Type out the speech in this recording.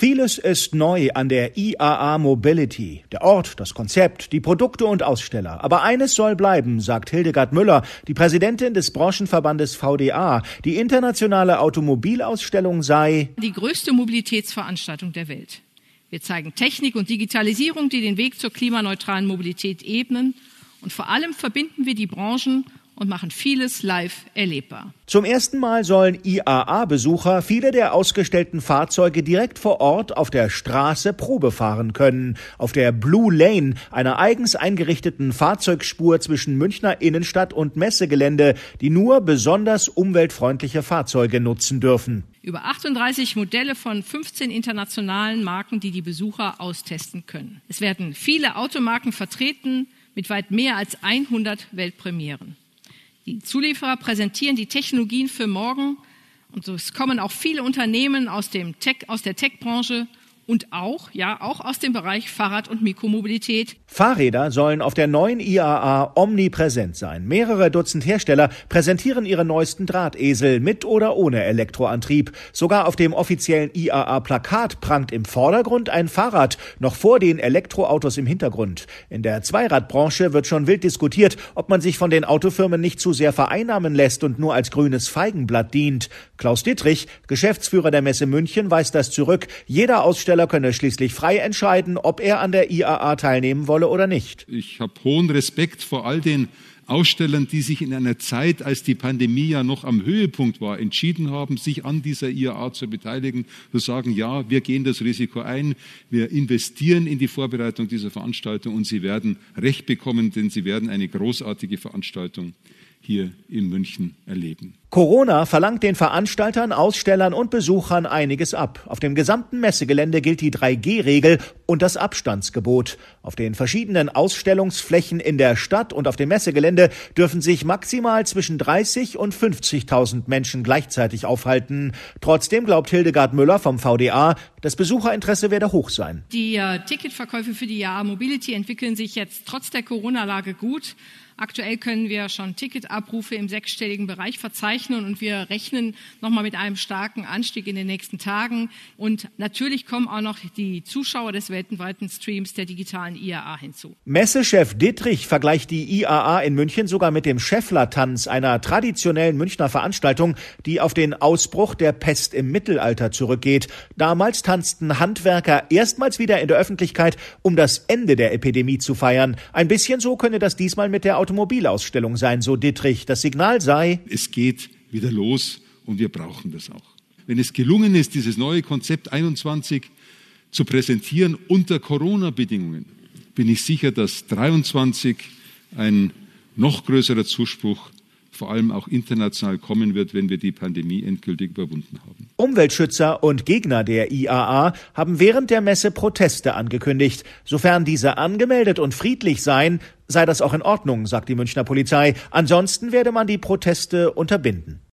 Vieles ist neu an der IAA Mobility. Der Ort, das Konzept, die Produkte und Aussteller. Aber eines soll bleiben, sagt Hildegard Müller, die Präsidentin des Branchenverbandes VDA. Die internationale Automobilausstellung sei die größte Mobilitätsveranstaltung der Welt. Wir zeigen Technik und Digitalisierung, die den Weg zur klimaneutralen Mobilität ebnen. Und vor allem verbinden wir die Branchen und machen vieles live erlebbar. Zum ersten Mal sollen IAA-Besucher viele der ausgestellten Fahrzeuge direkt vor Ort auf der Straße Probe fahren können. Auf der Blue Lane, einer eigens eingerichteten Fahrzeugspur zwischen Münchner Innenstadt und Messegelände, die nur besonders umweltfreundliche Fahrzeuge nutzen dürfen. Über 38 Modelle von 15 internationalen Marken, die die Besucher austesten können. Es werden viele Automarken vertreten mit weit mehr als 100 Weltpremieren. Die Zulieferer präsentieren die Technologien für morgen. Und es kommen auch viele Unternehmen aus, dem Tech, aus der Tech-Branche und auch, ja, auch aus dem Bereich Fahrrad- und Mikromobilität. Fahrräder sollen auf der neuen IAA omnipräsent sein. Mehrere Dutzend Hersteller präsentieren ihre neuesten Drahtesel mit oder ohne Elektroantrieb. Sogar auf dem offiziellen IAA-Plakat prangt im Vordergrund ein Fahrrad, noch vor den Elektroautos im Hintergrund. In der Zweiradbranche wird schon wild diskutiert, ob man sich von den Autofirmen nicht zu sehr vereinnahmen lässt und nur als grünes Feigenblatt dient. Klaus Dittrich, Geschäftsführer der Messe München, weist das zurück. Jeder Aussteller könne schließlich frei entscheiden, ob er an der IAA teilnehmen wolle oder nicht. Ich habe hohen Respekt vor all den Ausstellern, die sich in einer Zeit, als die Pandemie ja noch am Höhepunkt war, entschieden haben, sich an dieser IAA zu beteiligen, zu sagen, ja, wir gehen das Risiko ein, wir investieren in die Vorbereitung dieser Veranstaltung und sie werden Recht bekommen, denn sie werden eine großartige Veranstaltung hier in München erleben. Corona verlangt den Veranstaltern, Ausstellern und Besuchern einiges ab. Auf dem gesamten Messegelände gilt die 3G-Regel und das Abstandsgebot. Auf den verschiedenen Ausstellungsflächen in der Stadt und auf dem Messegelände dürfen sich maximal zwischen 30 und 50.000 Menschen gleichzeitig aufhalten. Trotzdem glaubt Hildegard Müller vom VDA, das Besucherinteresse werde hoch sein. Die äh, Ticketverkäufe für die Jahr Mobility entwickeln sich jetzt trotz der Corona-Lage gut. Aktuell können wir schon Ticketabrufe im sechsstelligen Bereich verzeichnen und wir rechnen nochmal mit einem starken Anstieg in den nächsten Tagen. Und natürlich kommen auch noch die Zuschauer des weltweiten Streams der digitalen IAA hinzu. Messechef Dittrich vergleicht die IAA in München sogar mit dem Scheffler-Tanz, einer traditionellen Münchner Veranstaltung, die auf den Ausbruch der Pest im Mittelalter zurückgeht. Damals tanzten Handwerker erstmals wieder in der Öffentlichkeit, um das Ende der Epidemie zu feiern. Ein bisschen so könne das diesmal mit der Automobilausstellung sein, so Dittrich. Das Signal sei, es geht wieder los und wir brauchen das auch. Wenn es gelungen ist, dieses neue Konzept 21 zu präsentieren unter Corona-Bedingungen, bin ich sicher, dass 23 ein noch größerer Zuspruch vor allem auch international kommen wird, wenn wir die Pandemie endgültig überwunden haben. Umweltschützer und Gegner der IAA haben während der Messe Proteste angekündigt. Sofern diese angemeldet und friedlich seien, sei das auch in Ordnung, sagt die Münchner Polizei. Ansonsten werde man die Proteste unterbinden.